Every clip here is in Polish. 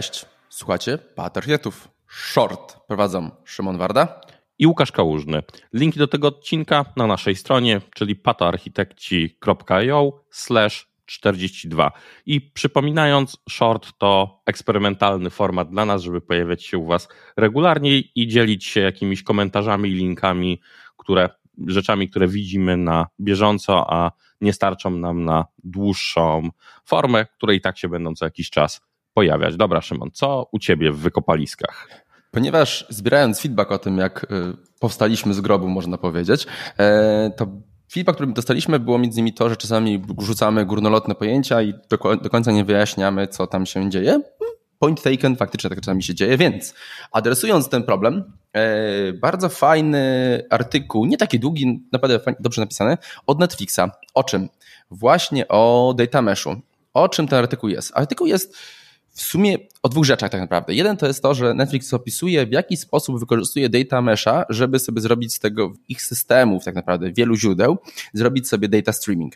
Cześć, słuchacie Patriotów. Short prowadzą Szymon Warda i Łukasz Kałużny. Linki do tego odcinka na naszej stronie, czyli patoarchitekci.io slash 42. I przypominając, short to eksperymentalny format dla nas, żeby pojawiać się u Was regularnie i dzielić się jakimiś komentarzami linkami, które, rzeczami, które widzimy na bieżąco, a nie starczą nam na dłuższą formę, które i tak się będą co jakiś czas pojawiać. Dobra, Szymon, co u Ciebie w wykopaliskach? Ponieważ zbierając feedback o tym, jak y, powstaliśmy z grobu, można powiedzieć, e, to feedback, który dostaliśmy, było między innymi to, że czasami rzucamy górnolotne pojęcia i do, końca nie wyjaśniamy, co tam się dzieje. Point taken, faktycznie tak czasami się dzieje, więc adresując ten problem, e, bardzo fajny artykuł, nie taki długi, naprawdę dobrze napisany, od Netflixa. O czym? Właśnie o data meshu. O czym ten artykuł jest? Artykuł jest w sumie o dwóch rzeczach tak naprawdę. Jeden to jest to, że Netflix opisuje, w jaki sposób wykorzystuje data mesha, żeby sobie zrobić z tego ich systemów, tak naprawdę wielu źródeł, zrobić sobie data streaming.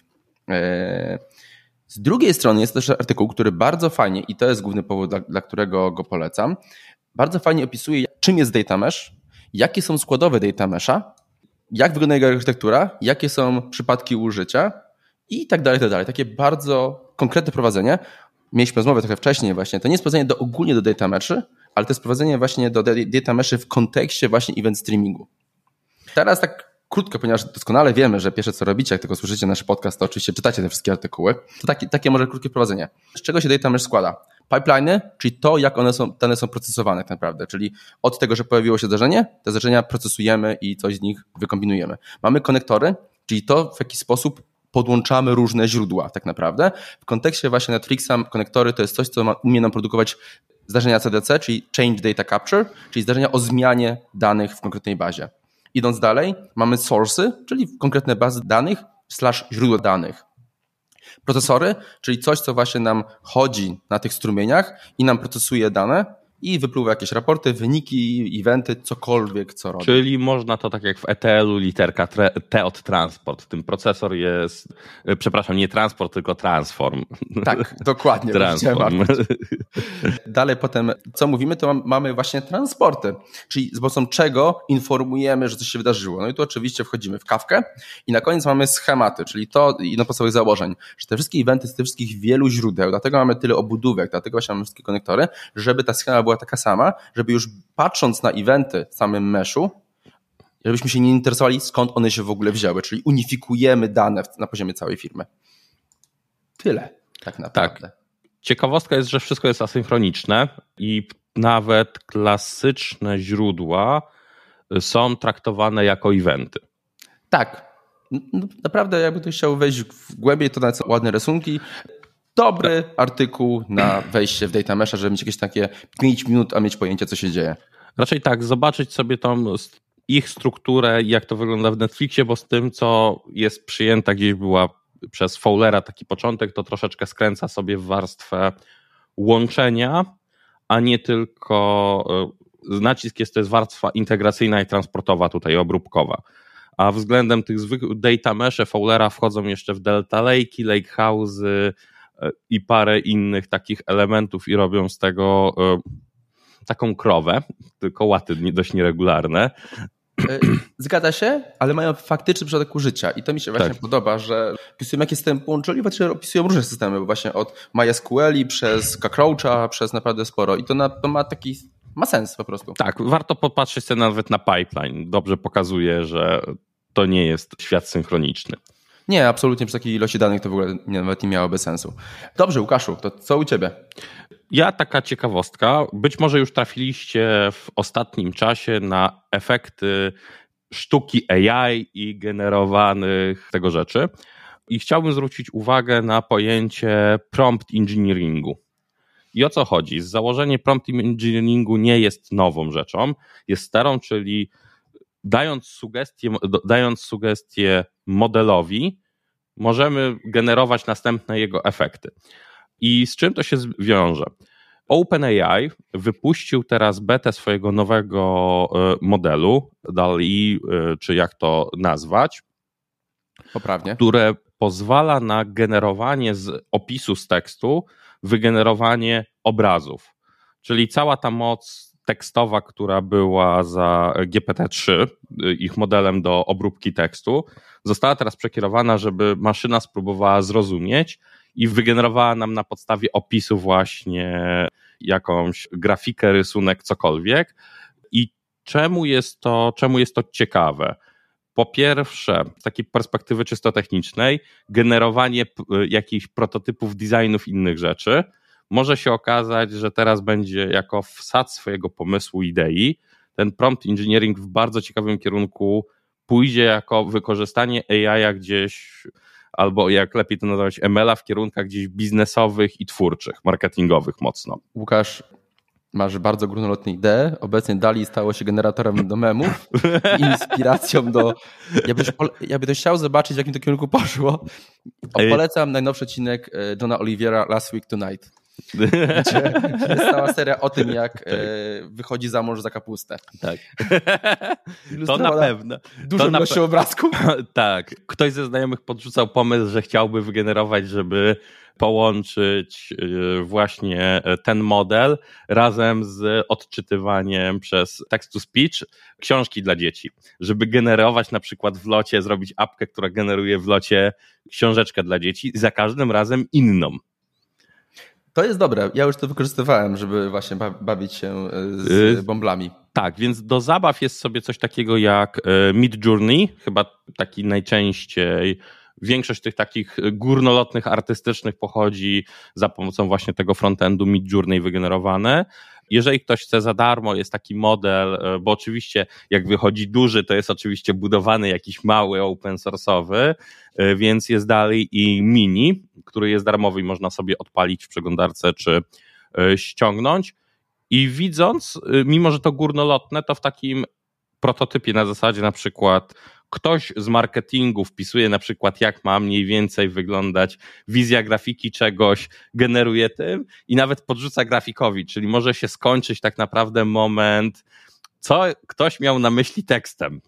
E, z drugiej strony jest też artykuł, który bardzo fajnie, i to jest główny powód, dla, dla którego go polecam, bardzo fajnie opisuje, czym jest data mesh, jakie są składowe data mesha, jak wygląda jego architektura, jakie są przypadki użycia i tak dalej, tak dalej. Takie bardzo konkretne prowadzenie, mieliśmy rozmowę trochę wcześniej właśnie, to nie jest prowadzenie do, ogólnie do data meszy, ale to jest prowadzenie właśnie do data meszy w kontekście właśnie event streamingu. Teraz tak krótko, ponieważ doskonale wiemy, że pierwsze co robicie, jak tylko słyszycie nasz podcast, to oczywiście czytacie te wszystkie artykuły. To takie, takie może krótkie prowadzenie. Z czego się data mesh składa? Pipeliny, czyli to, jak one są, dane są procesowane tak naprawdę, czyli od tego, że pojawiło się zdarzenie, te zdarzenia procesujemy i coś z nich wykombinujemy. Mamy konektory, czyli to, w jaki sposób podłączamy różne źródła tak naprawdę. W kontekście właśnie Netflixa konektory to jest coś, co umie nam produkować zdarzenia CDC, czyli Change Data Capture, czyli zdarzenia o zmianie danych w konkretnej bazie. Idąc dalej, mamy source'y, czyli konkretne bazy danych slash źródła danych. Procesory, czyli coś, co właśnie nam chodzi na tych strumieniach i nam procesuje dane i wypływa jakieś raporty, wyniki, eventy, cokolwiek, co robi. Czyli można to tak jak w ETL-u literka T od transport. Tym procesor jest, e, przepraszam, nie transport, tylko transform. Tak, dokładnie. transform. Dalej potem, co mówimy, to mamy właśnie transporty, czyli z pomocą czego informujemy, że coś się wydarzyło. No i tu oczywiście wchodzimy w kawkę i na koniec mamy schematy, czyli to jedno podstawowych założeń, że te wszystkie eventy z tych wszystkich wielu źródeł, dlatego mamy tyle obudówek, dlatego właśnie mamy wszystkie konektory, żeby ta schema była była taka sama, żeby już patrząc na eventy w samym meszu, żebyśmy się nie interesowali, skąd one się w ogóle wzięły, czyli unifikujemy dane na poziomie całej firmy. Tyle, tak naprawdę. Tak. Ciekawostka jest, że wszystko jest asynchroniczne i nawet klasyczne źródła są traktowane jako eventy. Tak. Naprawdę, jakby ktoś chciał wejść w głębiej, to na ładne rysunki dobry artykuł na wejście w data mesha, żeby mieć jakieś takie 5 minut, a mieć pojęcie, co się dzieje. Raczej tak, zobaczyć sobie tą ich strukturę, jak to wygląda w Netflixie, bo z tym, co jest przyjęta gdzieś była przez Fowlera taki początek, to troszeczkę skręca sobie w warstwę łączenia, a nie tylko e, nacisk jest to jest warstwa integracyjna i transportowa, tutaj obróbkowa. A względem tych zwykłych data mesze Fowlera wchodzą jeszcze w Delta Lake, Lake House, i parę innych takich elementów i robią z tego e, taką krowę, tylko łaty dość nieregularne. E, zgadza się, ale mają faktyczny przypadek użycia i to mi się właśnie tak. podoba, że opisują jakie systemy połączyli, właśnie opisują różne systemy, właśnie od MySQL przez Cockroacha, przez naprawdę sporo i to, na, to ma taki ma sens po prostu. Tak, warto popatrzeć sobie nawet na pipeline. Dobrze pokazuje, że to nie jest świat synchroniczny. Nie, absolutnie przy takiej ilości danych to w ogóle nie, nawet nie miałoby sensu. Dobrze, Łukaszu, to co u ciebie? Ja taka ciekawostka. Być może już trafiliście w ostatnim czasie na efekty sztuki AI i generowanych tego rzeczy. I chciałbym zwrócić uwagę na pojęcie prompt engineeringu. I o co chodzi? Założenie prompt engineeringu nie jest nową rzeczą, jest starą, czyli dając sugestie, dając sugestie modelowi, możemy generować następne jego efekty. I z czym to się wiąże? OpenAI wypuścił teraz betę swojego nowego e, modelu, DALI, e, czy jak to nazwać, Poprawnie. które pozwala na generowanie z opisu z tekstu, wygenerowanie obrazów. czyli cała ta moc tekstowa, która była za GPT-3, ich modelem do obróbki tekstu, została teraz przekierowana, żeby maszyna spróbowała zrozumieć i wygenerowała nam na podstawie opisu właśnie jakąś grafikę, rysunek, cokolwiek. I czemu jest to, czemu jest to ciekawe? Po pierwsze, z takiej perspektywy czysto technicznej, generowanie jakichś prototypów designów innych rzeczy, może się okazać, że teraz będzie jako wsad swojego pomysłu, idei, ten prompt engineering w bardzo ciekawym kierunku pójdzie jako wykorzystanie AI gdzieś, albo jak lepiej to nazwać, ML-a w kierunkach gdzieś biznesowych i twórczych, marketingowych mocno. Łukasz, masz bardzo górnolotną ideę. Obecnie Dali stało się generatorem do memów, inspiracją do... Ja bym, ja bym chciał zobaczyć, w jakim to kierunku poszło. Polecam najnowszy odcinek e, Johna Oliviera Last Week Tonight. Gdzie jest cała seria o tym, jak tak. E, wychodzi za mąż za kapustę. Tak. To na pewno. Dużo ilością pe... obrazków. Tak. Ktoś ze znajomych podrzucał pomysł, że chciałby wygenerować, żeby połączyć e, właśnie ten model razem z odczytywaniem przez text-to-speech książki dla dzieci, żeby generować na przykład w locie, zrobić apkę, która generuje w locie książeczkę dla dzieci, za każdym razem inną. To jest dobre. Ja już to wykorzystywałem, żeby właśnie bawić się e, z y, bąblami. Tak, więc do zabaw jest sobie coś takiego jak e, Mid Journey, chyba taki najczęściej. Większość tych takich górnolotnych, artystycznych pochodzi za pomocą właśnie tego frontendu Mid Journey wygenerowane. Jeżeli ktoś chce za darmo, jest taki model, e, bo oczywiście jak wychodzi duży, to jest oczywiście budowany jakiś mały open source'owy, e, więc jest dalej i mini, który jest darmowy i można sobie odpalić w przeglądarce czy e, ściągnąć. I widząc, mimo że to górnolotne, to w takim prototypie na zasadzie na przykład ktoś z marketingu wpisuje na przykład, jak ma mniej więcej wyglądać wizja grafiki czegoś, generuje tym i nawet podrzuca grafikowi, czyli może się skończyć tak naprawdę moment, co ktoś miał na myśli tekstem.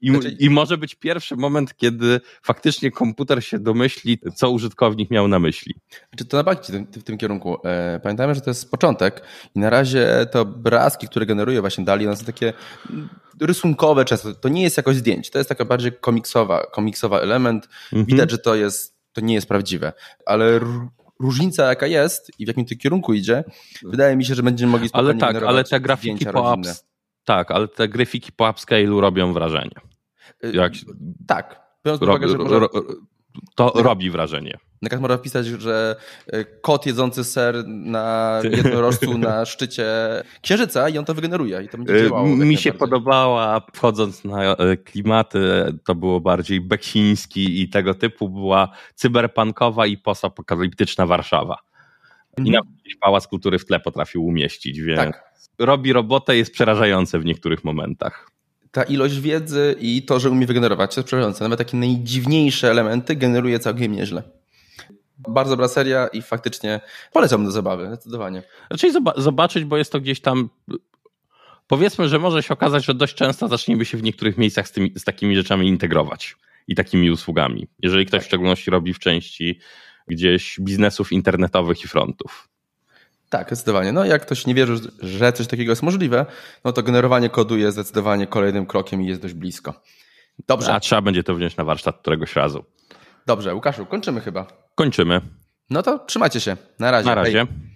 I, znaczy... I, może być pierwszy moment, kiedy faktycznie komputer się domyśli, co użytkownik miał na myśli. Znaczy to na w w tym kierunku. E, pamiętajmy, że to jest początek i na razie to obrazki, które generuje właśnie Dali, one są takie rysunkowe często. To nie jest jakoś zdjęcie, to jest taka bardziej komiksowa, komiksowa element. Mhm. Widać, że to jest, to nie jest prawdziwe, ale różnica jaka jest i w jakim to kierunku idzie, wydaje mi się, że będziemy mogli Ale tak, ale te grafiki po apps, tak, ale te grafiki po upscale'u robią wrażenie. Y, Jak... Tak. Biorąc pod uwagę, że może... To robi wrażenie. Na przykład można wpisać, że y, kot jedzący ser na jednorożcu na szczycie księżyca i on to wygeneruje i to będzie y, działało. Mi się podobała, wchodząc na klimaty, to było bardziej beksiński i tego typu, była cyberpunkowa i postapokaliptyczna Warszawa. I mhm. nawet Pałac Kultury w tle potrafił umieścić, więc... Tak robi robotę, jest przerażające w niektórych momentach. Ta ilość wiedzy i to, że umie wygenerować, jest przerażające. Nawet takie najdziwniejsze elementy generuje całkiem nieźle. Bardzo dobra seria i faktycznie polecam do zabawy, zdecydowanie. Raczej zobaczyć, bo jest to gdzieś tam. Powiedzmy, że może się okazać, że dość często zaczniemy się w niektórych miejscach z, tymi, z takimi rzeczami integrować i takimi usługami. Jeżeli ktoś w szczególności robi w części gdzieś biznesów internetowych i frontów. Tak, zdecydowanie. No jak ktoś nie wierzy, że coś takiego jest możliwe, no to generowanie kodu jest zdecydowanie kolejnym krokiem i jest dość blisko. Dobrze. A trzeba będzie to wziąć na warsztat któregoś razu. Dobrze, Łukaszu, kończymy chyba. Kończymy. No to trzymajcie się. Na razie. Na razie. Hej.